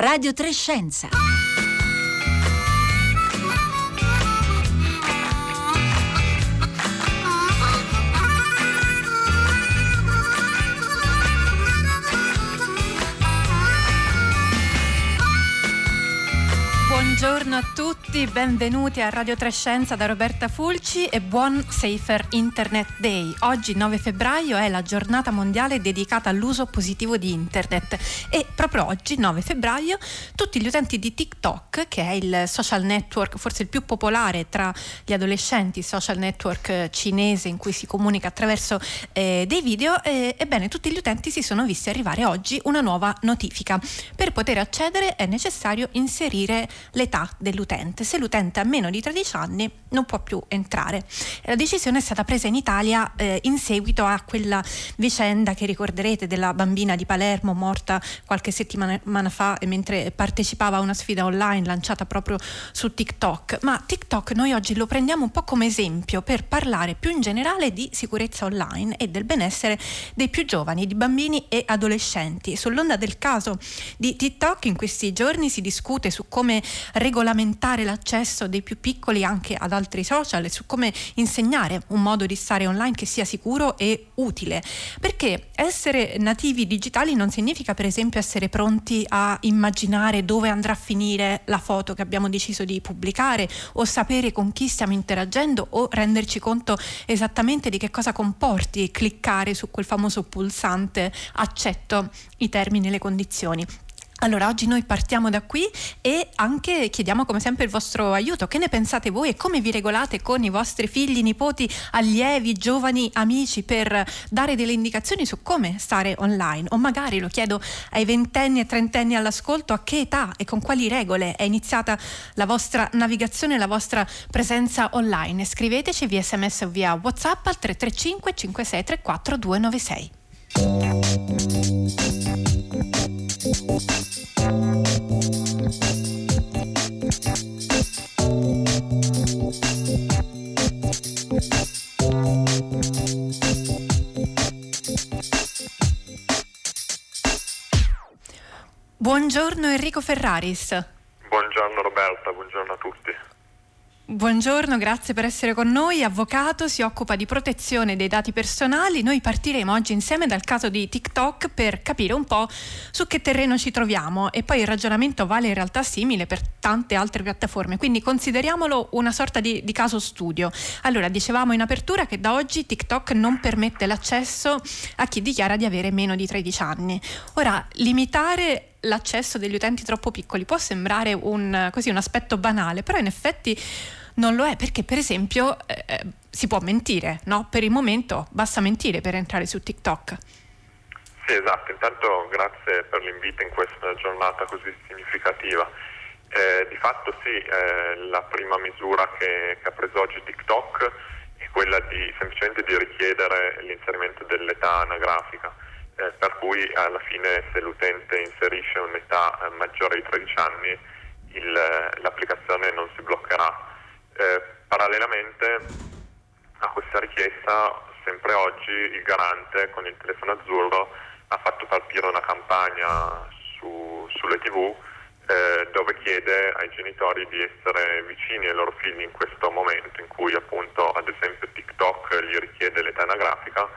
Radio Trescenza. Buongiorno a tutti, benvenuti a Radio Trescenza da Roberta Fulci e buon Safer Internet Day. Oggi 9 febbraio è la giornata mondiale dedicata all'uso positivo di Internet e proprio oggi 9 febbraio tutti gli utenti di TikTok, che è il social network forse il più popolare tra gli adolescenti, social network cinese in cui si comunica attraverso eh, dei video, eh, ebbene tutti gli utenti si sono visti arrivare oggi una nuova notifica. Per poter accedere è necessario inserire le l'età dell'utente. Se l'utente ha meno di 13 anni non può più entrare. La decisione è stata presa in Italia eh, in seguito a quella vicenda che ricorderete della bambina di Palermo morta qualche settimana fa mentre partecipava a una sfida online lanciata proprio su TikTok. Ma TikTok noi oggi lo prendiamo un po' come esempio per parlare più in generale di sicurezza online e del benessere dei più giovani, di bambini e adolescenti. Sull'onda del caso di TikTok in questi giorni si discute su come regolamentare l'accesso dei più piccoli anche ad altri social e su come insegnare un modo di stare online che sia sicuro e utile. Perché essere nativi digitali non significa per esempio essere pronti a immaginare dove andrà a finire la foto che abbiamo deciso di pubblicare o sapere con chi stiamo interagendo o renderci conto esattamente di che cosa comporti cliccare su quel famoso pulsante accetto i termini e le condizioni. Allora, oggi noi partiamo da qui e anche chiediamo come sempre il vostro aiuto. Che ne pensate voi e come vi regolate con i vostri figli, nipoti, allievi, giovani, amici per dare delle indicazioni su come stare online? O magari lo chiedo ai ventenni e trentenni all'ascolto, a che età e con quali regole è iniziata la vostra navigazione, la vostra presenza online? Scriveteci via sms o via WhatsApp al 335 5634 296. Buongiorno Enrico Ferraris. Buongiorno Roberta, buongiorno a tutti. Buongiorno, grazie per essere con noi. Avvocato, si occupa di protezione dei dati personali. Noi partiremo oggi insieme dal caso di TikTok per capire un po' su che terreno ci troviamo e poi il ragionamento vale in realtà simile per tante altre piattaforme, quindi consideriamolo una sorta di, di caso studio. Allora, dicevamo in apertura che da oggi TikTok non permette l'accesso a chi dichiara di avere meno di 13 anni. Ora, limitare l'accesso degli utenti troppo piccoli può sembrare un, così, un aspetto banale, però in effetti non lo è perché per esempio eh, eh, si può mentire, no? Per il momento basta mentire per entrare su TikTok. Sì, esatto. Intanto grazie per l'invito in questa giornata così significativa. Eh, di fatto sì, eh, la prima misura che, che, ha preso oggi TikTok è quella di semplicemente di richiedere l'inserimento dell'età anagrafica, eh, per cui alla fine se l'utente inserisce un'età eh, maggiore di 13 anni il, l'applicazione non si bloccherà. Eh, parallelamente a questa richiesta, sempre oggi il garante con il telefono azzurro ha fatto partire una campagna su, sulle tv eh, dove chiede ai genitori di essere vicini ai loro figli in questo momento in cui appunto ad esempio TikTok gli richiede l'età anagrafica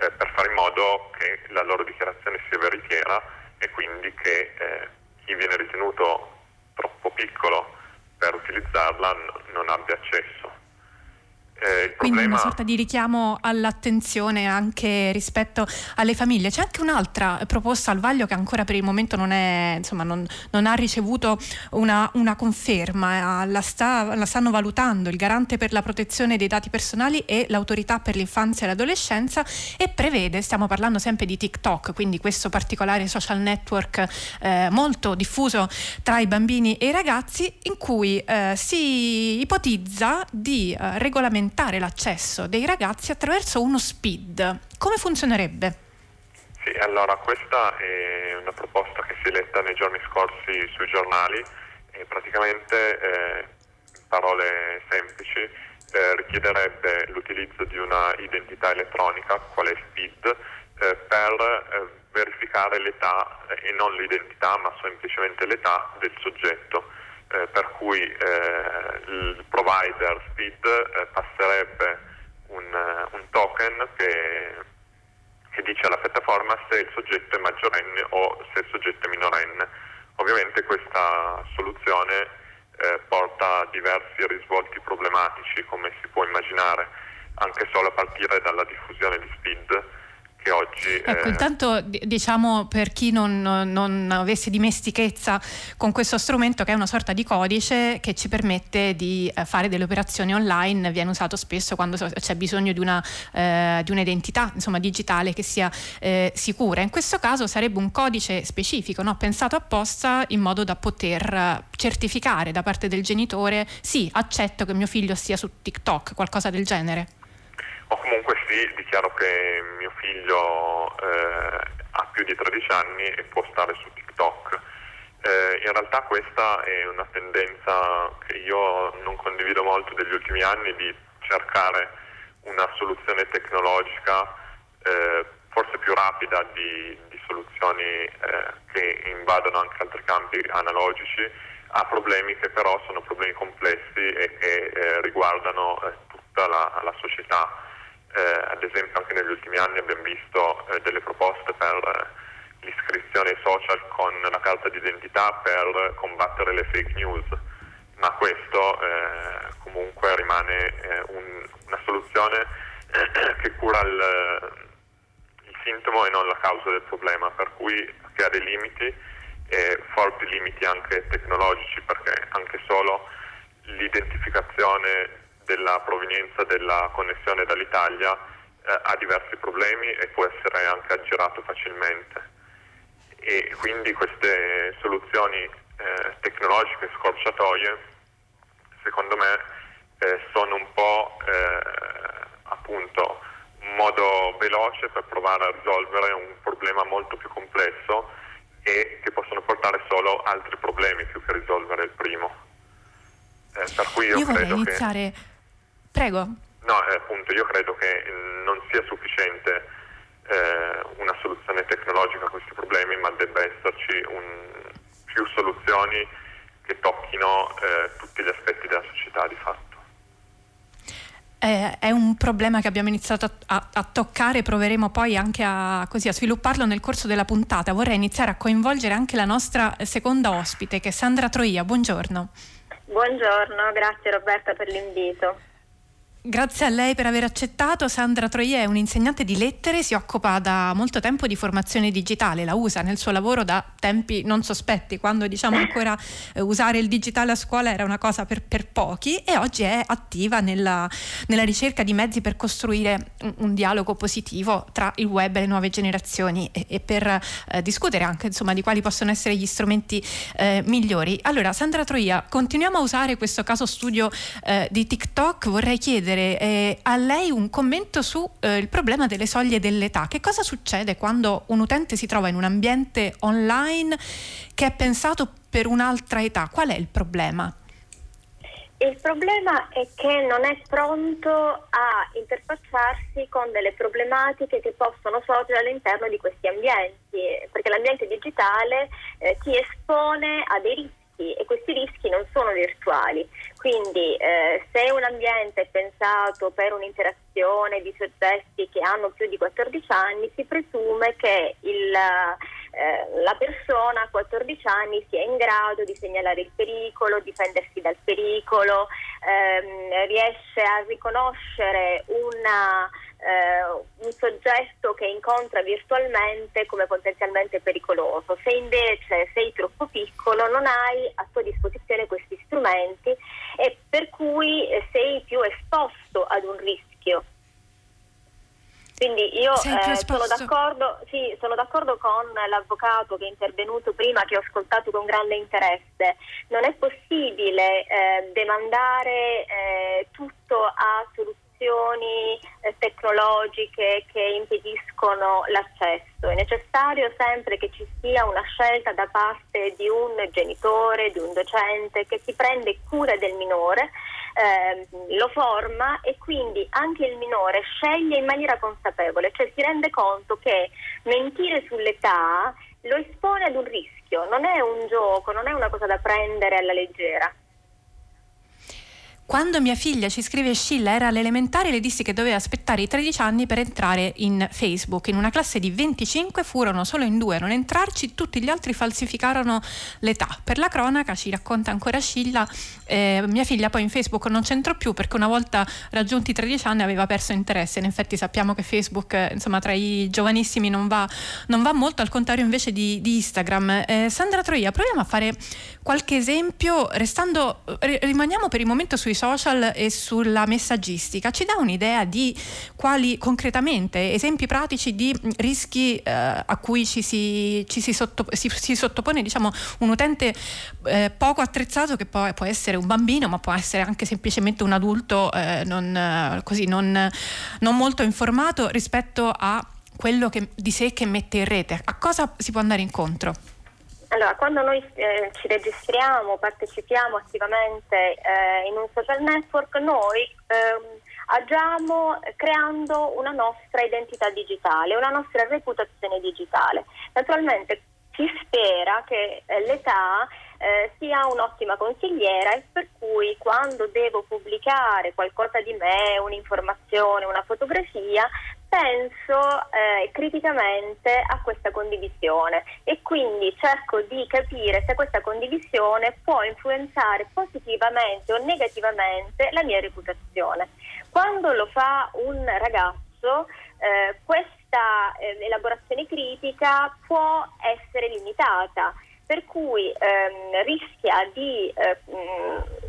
eh, per fare in modo che la loro dichiarazione sia veritiera e quindi che eh, chi viene ritenuto troppo piccolo per utilizzarla non abbia accesso. Eh, Quindi problema... una sorta di richiamo all'attenzione anche rispetto alle famiglie. C'è anche un'altra proposta al vaglio che ancora per il momento non, è, insomma, non, non ha ricevuto una, una conferma, la, sta, la, stanno valutando il garante per la protezione dei dati personali e l'autorità per l'infanzia e l'adolescenza e prevede, stiamo parlando sempre di TikTok, quindi questo particolare social network eh, molto diffuso tra i bambini e i ragazzi, in cui eh, si ipotizza di eh, regolamentare regolamentare l'accesso dei ragazzi attraverso uno SPID. Come funzionerebbe? Sì, allora questa è una proposta che si è letta nei giorni scorsi sui giornali e praticamente, eh, in parole semplici, eh, richiederebbe l'utilizzo di una identità elettronica, quale SPID, eh, per eh, verificare l'età e non l'identità, ma semplicemente l'età del soggetto. Eh, per cui eh, il provider SPID eh, passerebbe un, un token che, che, dice alla piattaforma se il soggetto è maggiorenne o se il soggetto è minorenne. Ovviamente questa soluzione eh, porta a diversi risvolti problematici, come si può immaginare, anche solo a partire dalla diffusione di SPID che oggi... Ecco, eh... intanto diciamo per chi non, non, avesse dimestichezza con questo strumento che è una sorta di codice che ci permette di eh, fare delle operazioni online, viene usato spesso quando c'è bisogno di, una, eh, di un'identità insomma, digitale che sia eh, sicura. In questo caso sarebbe un codice specifico, no? pensato apposta in modo da poter certificare da parte del genitore sì, accetto che mio figlio sia su TikTok, qualcosa del genere o comunque sì, dichiaro che mio figlio eh, ha più di 13 anni e può stare su TikTok. Eh, in realtà questa è una tendenza che io non condivido molto degli ultimi anni di cercare una soluzione tecnologica eh, forse più rapida di, di soluzioni eh, che invadono anche altri campi analogici a problemi che però sono problemi complessi e che eh, riguardano eh, tutta la, la società eh, ad esempio anche negli ultimi anni abbiamo visto eh, delle proposte per eh, l'iscrizione ai social con la carta d'identità per combattere le fake news, ma questo eh, comunque rimane eh, un, una soluzione che cura il, il, sintomo e non la causa del problema, per cui che ha dei limiti e forti limiti anche tecnologici perché anche solo l'identificazione della provenienza della connessione dall'Italia eh, ha diversi problemi e può essere anche aggirato facilmente. E quindi queste soluzioni eh, tecnologiche scorciatoie, secondo me, eh, sono un po' eh, appunto un modo veloce per provare a risolvere un problema molto più complesso e che possono portare solo altri problemi più che risolvere il primo. Eh, io, io vorrei iniziare che Prego. No, eh, appunto, io credo che non sia sufficiente eh, una soluzione tecnologica a questi problemi, ma debba esserci un, più soluzioni che tocchino eh, tutti gli aspetti della società di fatto. è un problema che abbiamo iniziato a, a, a toccare, proveremo poi anche a, così, a, svilupparlo nel corso della puntata. Vorrei iniziare a coinvolgere anche la nostra seconda ospite, che è Sandra Troia. Buongiorno. Buongiorno, grazie Roberta per l'invito. Grazie a lei per aver accettato. Sandra Troie è un'insegnante di lettere, si occupa da molto tempo di formazione digitale, la usa nel suo lavoro da tempi non sospetti, quando diciamo ancora eh, usare il digitale a scuola era una cosa per, per pochi e oggi è attiva nella, nella ricerca di mezzi per costruire un, un, dialogo positivo tra il web e le nuove generazioni e, e per eh, discutere anche insomma, di quali possono essere gli strumenti eh, migliori. Allora, Sandra Troia, continuiamo a usare questo caso studio eh, di TikTok, vorrei chiedere chiedere eh, a lei un commento sul eh, problema delle soglie dell'età. Che cosa succede quando un utente si trova in un ambiente online che è pensato per un'altra età? Qual è il problema? Il problema è che non è pronto a interfacciarsi con delle problematiche che possono sorgere all'interno di questi ambienti, perché l'ambiente digitale eh, ti espone a dei rischi rischi e questi rischi non sono virtuali. Quindi eh, se un ambiente è pensato per un'interazione di soggetti che hanno più di 14 anni, si presume che il, eh, la persona a 14 anni sia in grado di segnalare il pericolo, difendersi dal pericolo, ehm, riesce a riconoscere una eh, un soggetto che incontra virtualmente come potenzialmente pericoloso. Se invece sei troppo piccolo non hai a tua disposizione questi strumenti e per cui eh, sei più esposto ad un rischio. Quindi io eh, sono, d'accordo, sì, sono, d'accordo, con l'avvocato che è intervenuto prima, che ho ascoltato con grande interesse. Non è possibile eh, demandare eh, tutto a soluzioni soluzioni eh, tecnologiche che impediscono l'accesso. È necessario sempre che ci sia una scelta da parte di un genitore, di un docente che si prende cura del minore eh, lo forma e quindi anche il minore sceglie in maniera consapevole, cioè si rende conto che mentire sull'età lo espone ad un rischio, non è un gioco, non è una cosa da prendere alla leggera. Quando mia figlia ci scrive Scilla era all'elementare le dissi che doveva aspettare i 13 anni per entrare in Facebook. In una classe di 25 furono solo in due a non entrarci, tutti gli altri falsificarono l'età. Per la cronaca ci racconta ancora Scilla, eh, mia figlia poi in Facebook non c'entrò più perché una volta raggiunti i 13 anni aveva perso interesse. In effetti sappiamo che Facebook eh, insomma tra i giovanissimi non va, non va molto, al contrario invece di, di Instagram. Eh, Sandra Troia, proviamo a fare qualche esempio, restando, rimaniamo per il momento sui social e sulla messaggistica, ci dà un'idea di quali concretamente esempi pratici di rischi eh, a cui ci, si, ci si, sotto, si, si, sottopone diciamo, un utente eh, poco attrezzato che poi può essere un bambino ma può essere anche semplicemente un adulto eh, non, così, non, non molto informato rispetto a quello che, di sé che mette in rete. A cosa si può andare incontro? Allora, quando noi eh, ci registriamo, partecipiamo attivamente eh, in un social network, noi eh, agiamo creando una nostra identità digitale, una nostra reputazione digitale. Naturalmente si spera che eh, l'età eh, sia un'ottima consigliera e per cui quando devo pubblicare qualcosa di me, un'informazione, una fotografia, penso eh, criticamente a questa condivisione e quindi cerco di capire se questa condivisione può influenzare positivamente o negativamente la mia reputazione. Quando lo fa un ragazzo, eh, questa eh, elaborazione critica può essere limitata per cui ehm, rischia di eh,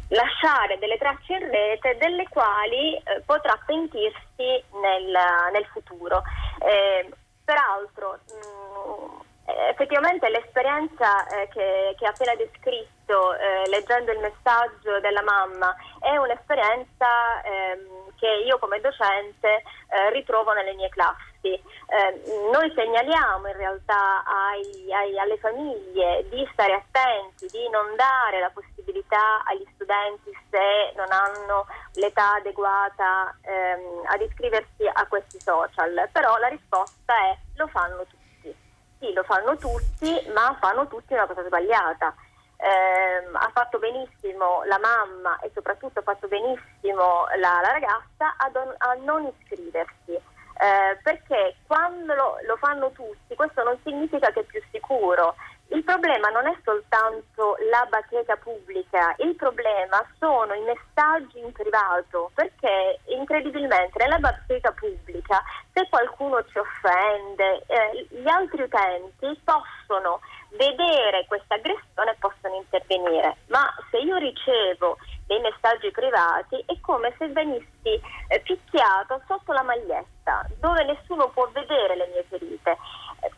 lasciare delle tracce in rete delle quali eh, potrà pentirsi nel, nel futuro. Eh, peraltro, mh, effettivamente l'esperienza eh, che, che ha appena descritto eh, leggendo il messaggio della mamma è un'esperienza ehm, che io come docente eh, ritrovo nelle mie classi. Eh, noi segnaliamo in realtà ai, ai, alle famiglie di stare attenti, di non dare la possibilità agli studenti se non hanno l'età adeguata ehm, ad iscriversi a questi social, però la risposta è lo fanno tutti. Sì, lo fanno tutti, ma fanno tutti una cosa sbagliata. Eh, ha fatto benissimo la mamma e soprattutto ha fatto benissimo la, la ragazza a, don, a, non iscriversi. Eh, perché quando lo, lo, fanno tutti questo non significa che è più sicuro. Il problema non è soltanto la bacheca pubblica, il problema sono i messaggi in privato, perché incredibilmente nella bacheca pubblica se qualcuno ci offende, eh, gli altri utenti possono vedere questa aggressione e possono intervenire, ma se io ricevo dei messaggi privati è come se venissi eh, picchiato sotto la maglietta, dove nessuno può vedere le mie ferite.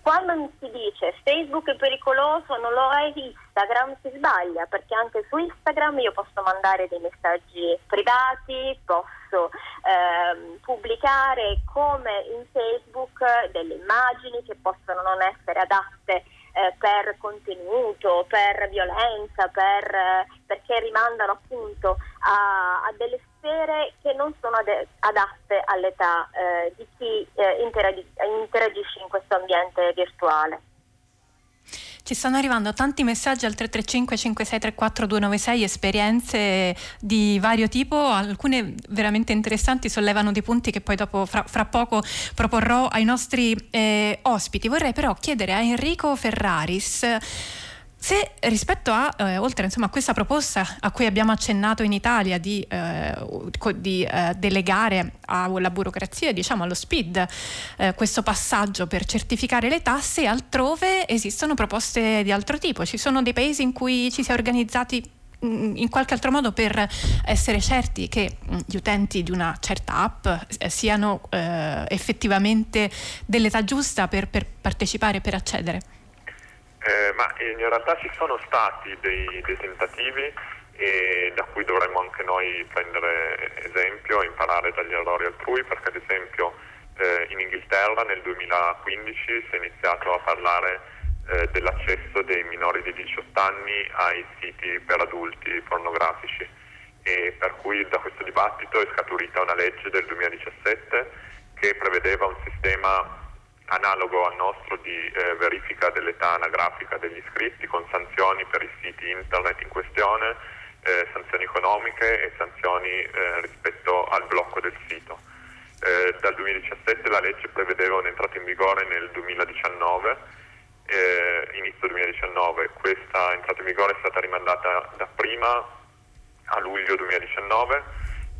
Quando mi si dice Facebook è pericoloso, non lo è Instagram, si sbaglia, perché anche su Instagram io posso mandare dei messaggi privati, posso ehm, pubblicare come in Facebook delle immagini che possono non essere adatte eh, per contenuto, per violenza, per, eh, perché rimandano appunto a, a, delle sfere che non sono ade- adatte all'età eh, di chi eh, interagi- interagisce in questo ambiente virtuale. Ci stanno arrivando tanti messaggi al 335 5634 296, esperienze di vario tipo, alcune veramente interessanti sollevano dei punti che poi dopo fra, fra poco proporrò ai nostri eh, ospiti. Vorrei però chiedere a Enrico Ferraris se rispetto a, eh, oltre insomma, a questa proposta a cui abbiamo accennato in Italia di, eh, di eh, delegare alla burocrazia, diciamo allo SPID, eh, questo passaggio per certificare le tasse, altrove esistono proposte di altro tipo. Ci sono dei paesi in cui ci si è organizzati mm, in qualche altro modo per essere certi che mm, gli utenti di una certa app eh, siano eh, effettivamente dell'età giusta per, per partecipare, per accedere. Eh, ma in realtà ci sono stati dei, dei, tentativi da cui dovremmo anche noi prendere esempio, imparare dagli errori altrui, perché ad esempio eh, in Inghilterra nel 2015 si è iniziato a parlare eh, dell'accesso dei minori di 18 anni ai siti per adulti pornografici. E per cui da questo dibattito è scaturita una legge del 2017 che prevedeva un sistema analogo al nostro di eh, verifica dell'età anagrafica degli iscritti con sanzioni per i siti internet in questione, eh, sanzioni economiche e sanzioni eh, rispetto al blocco del sito. Eh, dal 2017 la legge prevedeva un'entrata in vigore nel 2019, eh, inizio 2019, questa entrata in vigore è stata rimandata da prima a luglio 2019,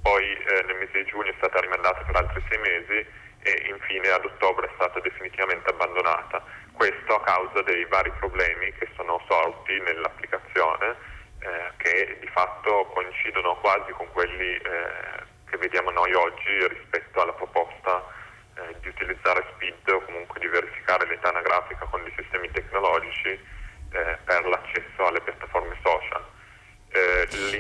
poi eh, nel mese di giugno è stata rimandata per altri sei mesi e infine ad ottobre è stata definitivamente abbandonata. Questo a causa dei vari problemi che sono sorti nell'applicazione eh, che di fatto coincidono quasi con quelli eh, che vediamo noi oggi rispetto alla proposta eh, di utilizzare SPID o comunque di verificare l'età anagrafica con dei sistemi tecnologici eh, per l'accesso alle piattaforme social.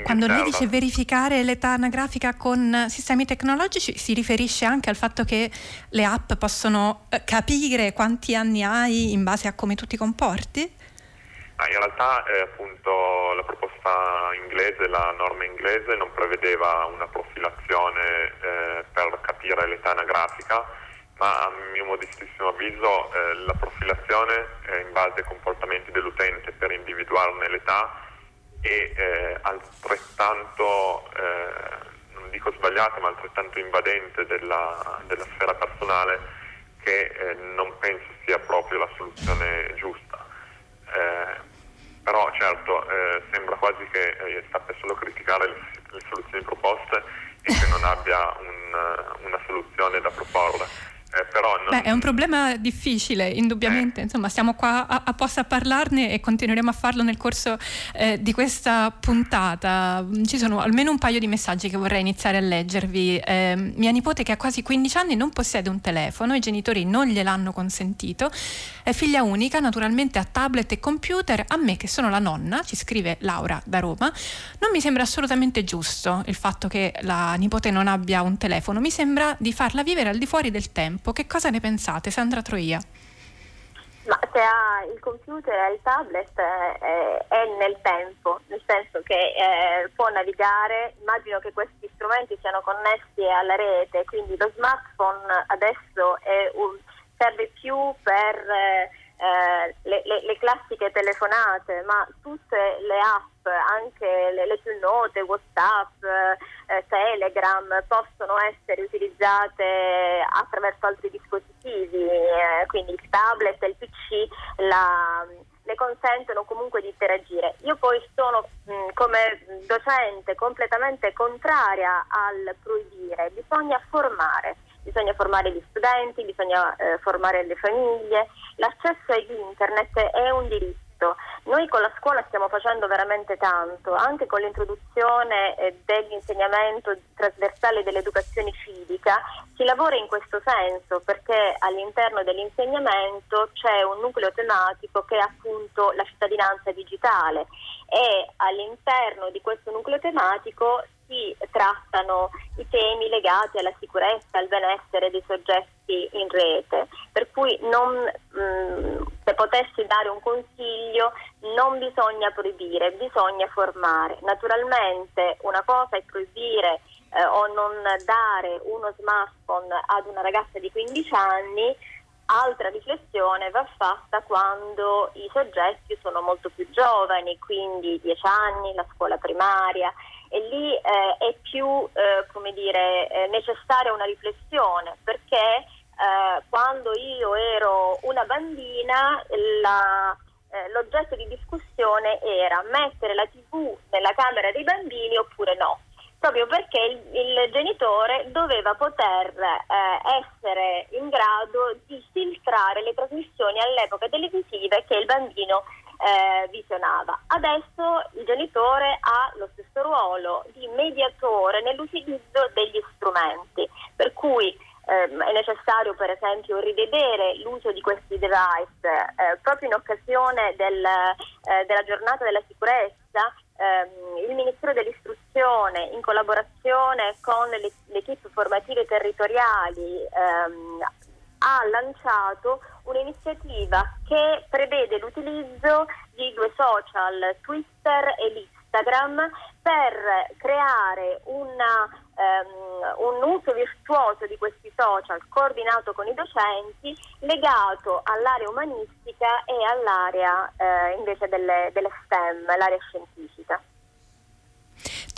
Quando lei dice verificare l'età anagrafica con sistemi tecnologici, si riferisce anche al fatto che le app possono eh, capire quanti anni hai in base a come tu ti comporti? Ah, in realtà eh, appunto la proposta inglese, la norma inglese non prevedeva una profilazione eh, per capire l'età anagrafica, ma a mio modestissimo avviso eh, la profilazione in base ai comportamenti dell'utente per individuarne l'età e eh, altrettanto, eh, non dico sbagliata, ma altrettanto invadente della, della sfera personale che eh, non penso sia proprio la soluzione giusta. Eh, però certo eh, sembra quasi che eh, sappia solo criticare le, le, soluzioni proposte e che non abbia un, una soluzione da proporre. Eh, non... Beh, è un problema difficile, indubbiamente. Eh. Insomma, siamo qua apposta a, a parlarne e continueremo a farlo nel corso eh, di questa puntata. Ci sono almeno un paio di messaggi che vorrei iniziare a leggervi. Eh, mia nipote, che ha quasi 15 anni, non possiede un telefono, i genitori non gliel'hanno consentito. È figlia unica, naturalmente ha tablet e computer. A me, che sono la nonna, ci scrive Laura da Roma, non mi sembra assolutamente giusto il fatto che la nipote non abbia un telefono. Mi sembra di farla vivere al di fuori del tempo tempo. Che cosa ne pensate, Sandra Troia? Ma se ha il computer e il tablet eh, è nel tempo, nel senso che eh, può navigare, immagino che questi strumenti siano connessi alla rete, quindi lo smartphone adesso un, serve più per eh, eh, le, le, le, classiche telefonate, ma tutte le app, anche le, le più note, WhatsApp, eh, Telegram, possono essere utilizzate attraverso altri dispositivi, eh, quindi il tablet, il PC, la, le consentono comunque di interagire. Io poi sono mh, come docente completamente contraria al proibire, bisogna formare bisogna formare gli studenti, bisogna eh, formare le famiglie. L'accesso ad internet è un diritto. Noi con la scuola stiamo facendo veramente tanto, anche con l'introduzione eh, dell'insegnamento trasversale dell'educazione civica, si lavora in questo senso perché all'interno dell'insegnamento c'è un nucleo tematico che è appunto la cittadinanza digitale e all'interno di questo nucleo tematico si trattano i temi legati alla sicurezza, al benessere dei soggetti in rete, per cui non, mh, mm, se potessi dare un consiglio non bisogna proibire, bisogna formare. Naturalmente una cosa è proibire eh, o non dare uno smartphone ad una ragazza di 15 anni, altra riflessione va fatta quando i soggetti sono molto più giovani, quindi 10 anni, la scuola primaria e lì eh, è più eh, dire, eh, necessaria una riflessione perché eh, quando io ero una bambina la, l'oggetto di discussione era mettere la tv nella camera dei bambini oppure no. Proprio perché il, il genitore doveva poter eh, essere in grado di filtrare le trasmissioni all'epoca televisive che il bambino eh, visionava. Adesso il genitore ha lo stesso ruolo di mediatore nell'utilizzo degli strumenti, per cui ehm, è necessario per esempio rivedere l'uso di questi device eh, proprio in occasione del, eh, della giornata della sicurezza. Ehm, il Ministero dell'Istruzione in collaborazione con le, le equip formative territoriali ehm, ha lanciato un'iniziativa che prevede l'utilizzo di due social, Twitter e Instagram per creare una, um, un uso virtuoso di questi social coordinato con i docenti legato all'area umanistica e all'area eh, invece delle, delle STEM, l'area scientifica.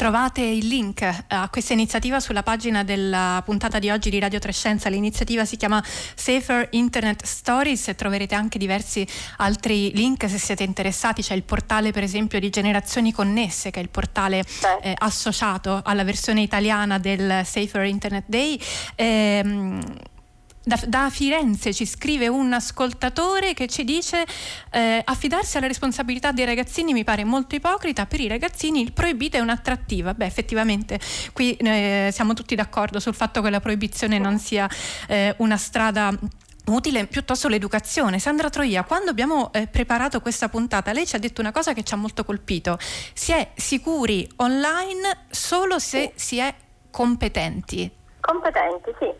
Trovate il link a questa iniziativa sulla pagina della puntata di oggi di Radio Trescenza. L'iniziativa si chiama Safer Internet Stories e troverete anche diversi altri link se siete interessati. C'è il portale per esempio di Generazioni Connesse che è il portale eh, associato alla versione italiana del Safer Internet Day. Ehm, da, da, Firenze ci scrive un ascoltatore che ci dice eh, affidarsi alla responsabilità dei ragazzini mi pare molto ipocrita, per i ragazzini il proibito è un'attrattiva. Beh, effettivamente qui eh, siamo tutti d'accordo sul fatto che la proibizione non sia eh, una strada utile piuttosto l'educazione. Sandra Troia, quando abbiamo eh, preparato questa puntata, lei ci ha detto una cosa che ci ha molto colpito. Si è sicuri online solo se si è competenti. Competenti, sì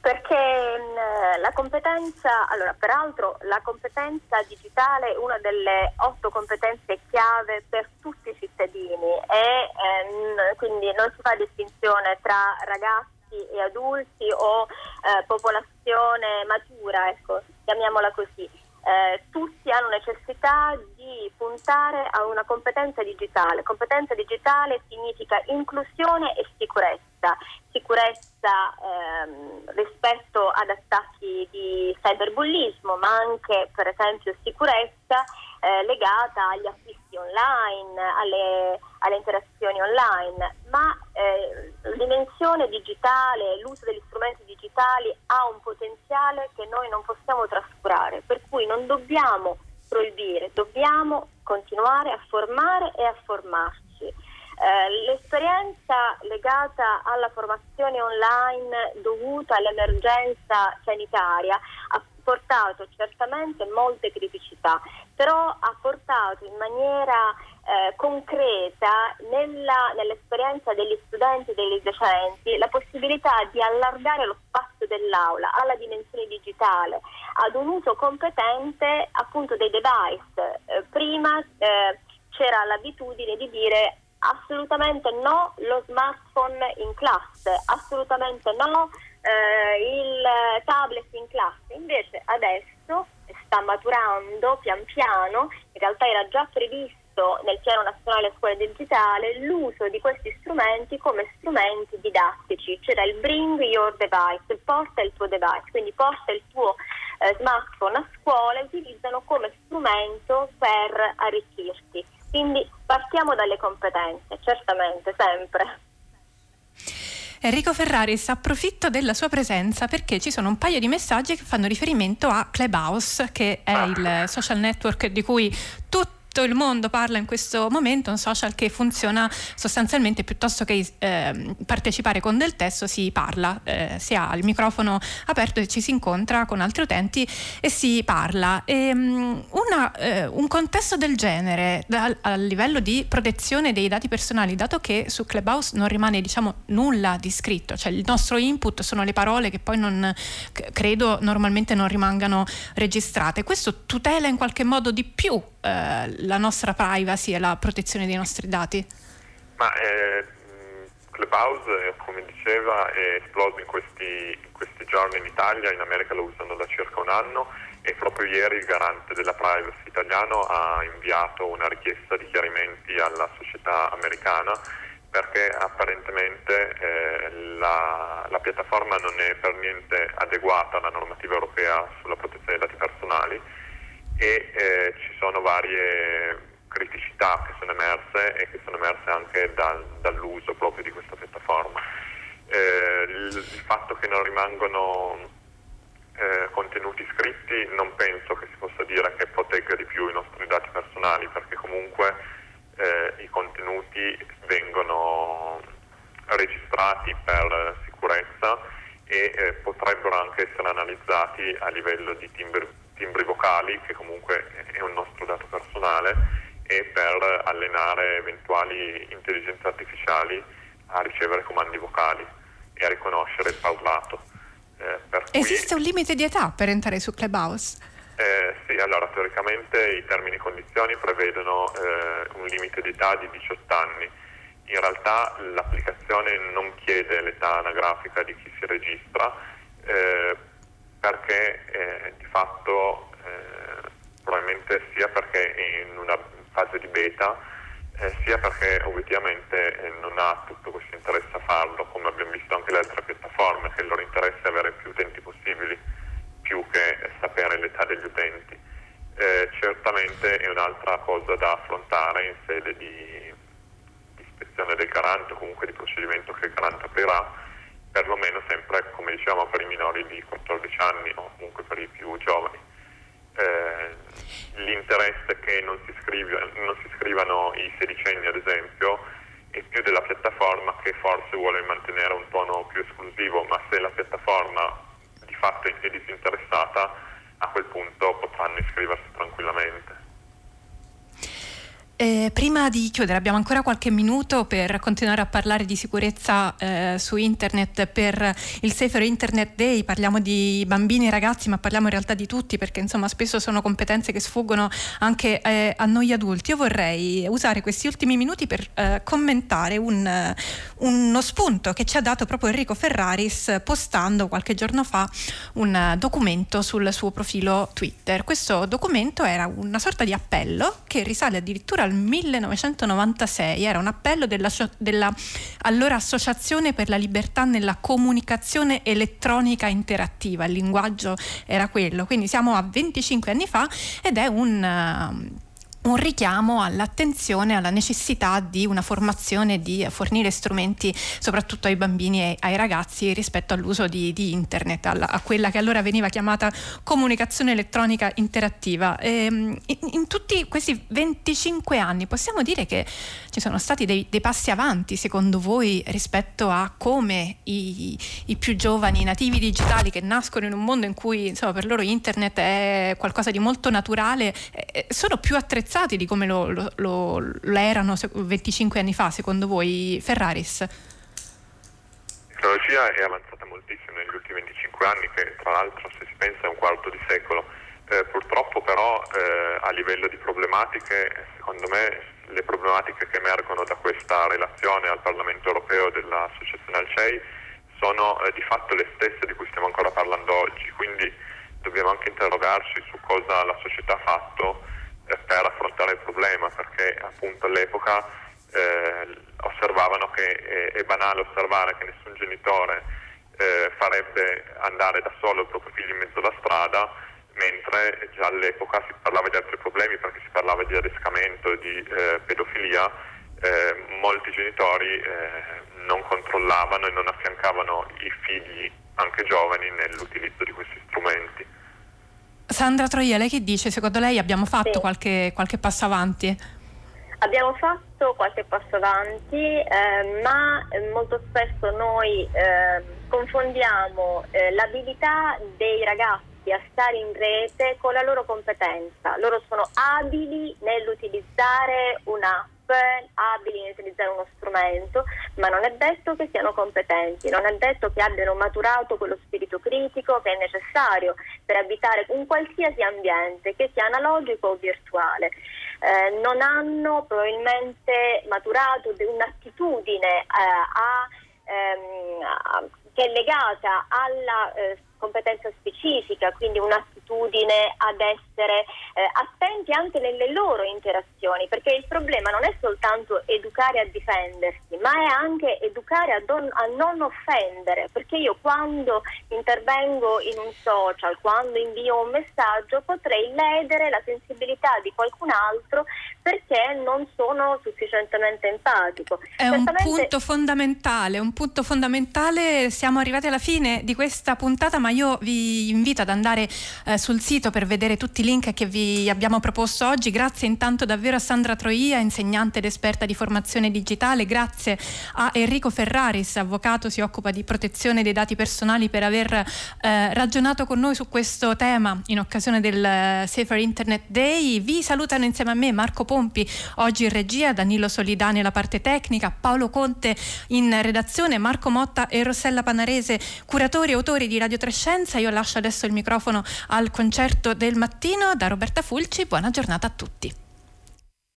perché mh, mm, la competenza, allora peraltro la competenza digitale è una delle otto competenze chiave per tutti i cittadini e ehm, quindi non si fa distinzione tra ragazzi e adulti o eh, popolazione matura, ecco, chiamiamola così. Eh, tutti hanno necessità di puntare a una competenza digitale. Competenza digitale significa inclusione e sicurezza. Sicurezza ehm, rispetto ad attacchi di cyberbullismo, ma anche per esempio sicurezza eh, legata agli acquisti online, alle, alle interazioni online, ma eh, la dimensione digitale, l'uso degli strumenti digitali ha un potenziale che noi non possiamo trascurare, per cui non dobbiamo proibire, dobbiamo continuare a formare e a formarci. Eh, l'esperienza legata alla formazione online dovuta all'emergenza sanitaria ha portato certamente molte criticità, però ha portato in maniera eh, concreta nella, nell'esperienza degli studenti e degli docenti la possibilità di allargare lo spazio dell'aula alla dimensione digitale, ad un uso competente appunto dei device. Eh, prima eh, c'era l'abitudine di dire assolutamente no lo smartphone in classe, assolutamente no il tablet in classe, invece adesso sta maturando pian piano, in realtà era già previsto nel piano nazionale scuola digitale l'uso di questi strumenti come strumenti didattici, c'era il bring your device, porta il tuo device, quindi porta il tuo eh, smartphone a scuola e utilizzano come strumento per arricchirti. Quindi partiamo dalle competenze, certamente, sempre. Enrico Ferraris, approfitto della sua presenza perché ci sono un paio di messaggi che fanno riferimento a Clubhouse, che è il social network di cui tutti tutto il mondo parla in questo momento, un social che funziona sostanzialmente piuttosto che eh, partecipare con del testo, si parla, eh, si ha il microfono aperto e ci si incontra con altri utenti e si parla. E, um, una, eh, un contesto del genere da, a livello di protezione dei dati personali, dato che su Clubhouse non rimane diciamo, nulla di scritto, cioè il nostro input sono le parole che poi non, credo normalmente non rimangano registrate, questo tutela in qualche modo di più eh, la nostra privacy e la protezione dei nostri dati? Ma eh, Clubhouse, come diceva, è esploso in questi, in questi giorni in Italia, in America lo usano da circa un anno e proprio ieri il garante della privacy italiano ha inviato una richiesta di chiarimenti alla società americana perché apparentemente eh, la, la, piattaforma non è per niente adeguata alla normativa europea sulla protezione dei dati personali e eh, ci sono varie criticità che sono emerse e che sono emerse anche dal, dall'uso proprio di questa piattaforma. Eh, il, fatto che non rimangono eh, contenuti scritti non penso che si possa dire che protegga di più i nostri dati personali perché comunque eh, i contenuti vengono registrati per sicurezza e eh, potrebbero anche essere analizzati a livello di timbri, timbri vocali che comunque è un nostro dato personale e per allenare eventuali intelligenze artificiali a ricevere comandi vocali e a riconoscere il parlato. Eh, Esiste un limite di età per entrare su Clubhouse? Eh, sì, allora teoricamente i termini e condizioni prevedono eh, un limite di età di 18 anni. In realtà l'applicazione non chiede l'età anagrafica di chi si registra eh, perché eh, di fatto eh, probabilmente sia perché è in una fase di beta eh, sia perché obiettivamente non ha tutto questo interesse a farlo, come abbiamo visto anche le altre piattaforme, che il loro interesse è avere più utenti possibili più che sapere l'età degli utenti. Eh, certamente è un'altra cosa da affrontare in sede di, di ispezione del garante o comunque di procedimento che il garante aprirà, perlomeno sempre, come diciamo, per i minori di 14 anni o comunque per i più giovani. Eh, l'interesse che non si, scrive, non si scrivano i sedicenni, ad esempio, è più della piattaforma che forse vuole mantenere un tono più esclusivo, ma se la piattaforma fatto è disinteressata, a quel punto potranno iscriversi tranquillamente. Eh, prima di chiudere abbiamo ancora qualche minuto per continuare a parlare di sicurezza eh, su internet per il Safer Internet Day, parliamo di bambini e ragazzi ma parliamo in realtà di tutti perché insomma spesso sono competenze che sfuggono anche eh, a noi adulti. Io vorrei usare questi ultimi minuti per eh, commentare un, uno spunto che ci ha dato proprio Enrico Ferraris postando qualche giorno fa un documento sul suo profilo Twitter. Questo documento era una sorta di appello che risale addirittura al dal 1996, era un appello della, della allora Associazione per la Libertà nella Comunicazione Elettronica Interattiva, il linguaggio era quello, quindi siamo a 25 anni fa ed è un un richiamo all'attenzione, alla necessità di una formazione, di fornire strumenti soprattutto ai bambini e ai ragazzi rispetto all'uso di, di internet, alla, a quella che allora veniva chiamata comunicazione elettronica interattiva. E, ehm, in, in, tutti questi 25 anni possiamo dire che ci sono stati dei, dei passi avanti secondo voi rispetto a come i, i, più giovani nativi digitali che nascono in un mondo in cui insomma, per loro internet è qualcosa di molto naturale, eh, sono più attrezzati apprezzati di come lo, lo, lo, lo erano 25 anni fa, secondo voi, Ferraris? La tecnologia è avanzata moltissimo negli ultimi 25 anni, che tra l'altro se si pensa è un quarto di secolo. Eh, purtroppo però eh, a livello di problematiche, secondo me le problematiche che emergono da questa relazione al Parlamento europeo dell'associazione Alcei sono eh, di fatto le stesse di cui stiamo ancora parlando oggi, quindi dobbiamo anche interrogarci su cosa la società ha fatto per affrontare il problema perché appunto all'epoca eh, osservavano che è, è, banale osservare che nessun genitore eh, farebbe andare da solo il proprio figlio in mezzo alla strada mentre già all'epoca si parlava di altri problemi perché si parlava di adescamento, di eh, pedofilia, eh, molti genitori eh, non controllavano e non affiancavano i figli anche giovani nell'utilizzo. Sandra Troia, lei che dice? Secondo lei abbiamo fatto sì. qualche, qualche, passo avanti? Abbiamo fatto qualche passo avanti, eh, ma molto spesso noi eh, confondiamo eh, l'abilità dei ragazzi a stare in rete con la loro competenza. Loro sono abili nell'utilizzare una abili in utilizzare uno strumento, ma non è detto che siano competenti, non è detto che abbiano maturato quello spirito critico che è necessario per abitare un qualsiasi ambiente, che sia analogico o virtuale. Eh, non hanno probabilmente maturato un'attitudine eh, a, ehm, a, che è legata alla eh, competenza specifica, quindi un'attitudine ad essere eh, attenti anche nelle loro interazioni, perché il problema non è soltanto educare a difendersi, ma è anche educare a, don- a non offendere, perché io quando intervengo in un social, quando invio un messaggio, potrei ledere la sensibilità di qualcun altro perché non sono sufficientemente empatico. È Certamente... un punto fondamentale, un punto fondamentale, siamo arrivati alla fine di questa puntata, ma io vi invito ad andare eh, sul sito per vedere tutti i link che vi abbiamo proposto oggi. Grazie intanto davvero a Sandra Troia, insegnante ed esperta di formazione digitale, grazie a Enrico Ferraris, avvocato, si occupa di protezione dei dati personali per aver eh, ragionato con noi su questo tema in occasione del Safer Internet Day. Vi salutano insieme a me Marco Pompi, oggi in regia, Danilo Solidani alla parte tecnica, Paolo Conte in redazione, Marco Motta e Rossella Panarese, curatori e autori di Radio Trescenza. Io lascio adesso il microfono al concerto del mattino da Roberta Fulci. Buona giornata a tutti.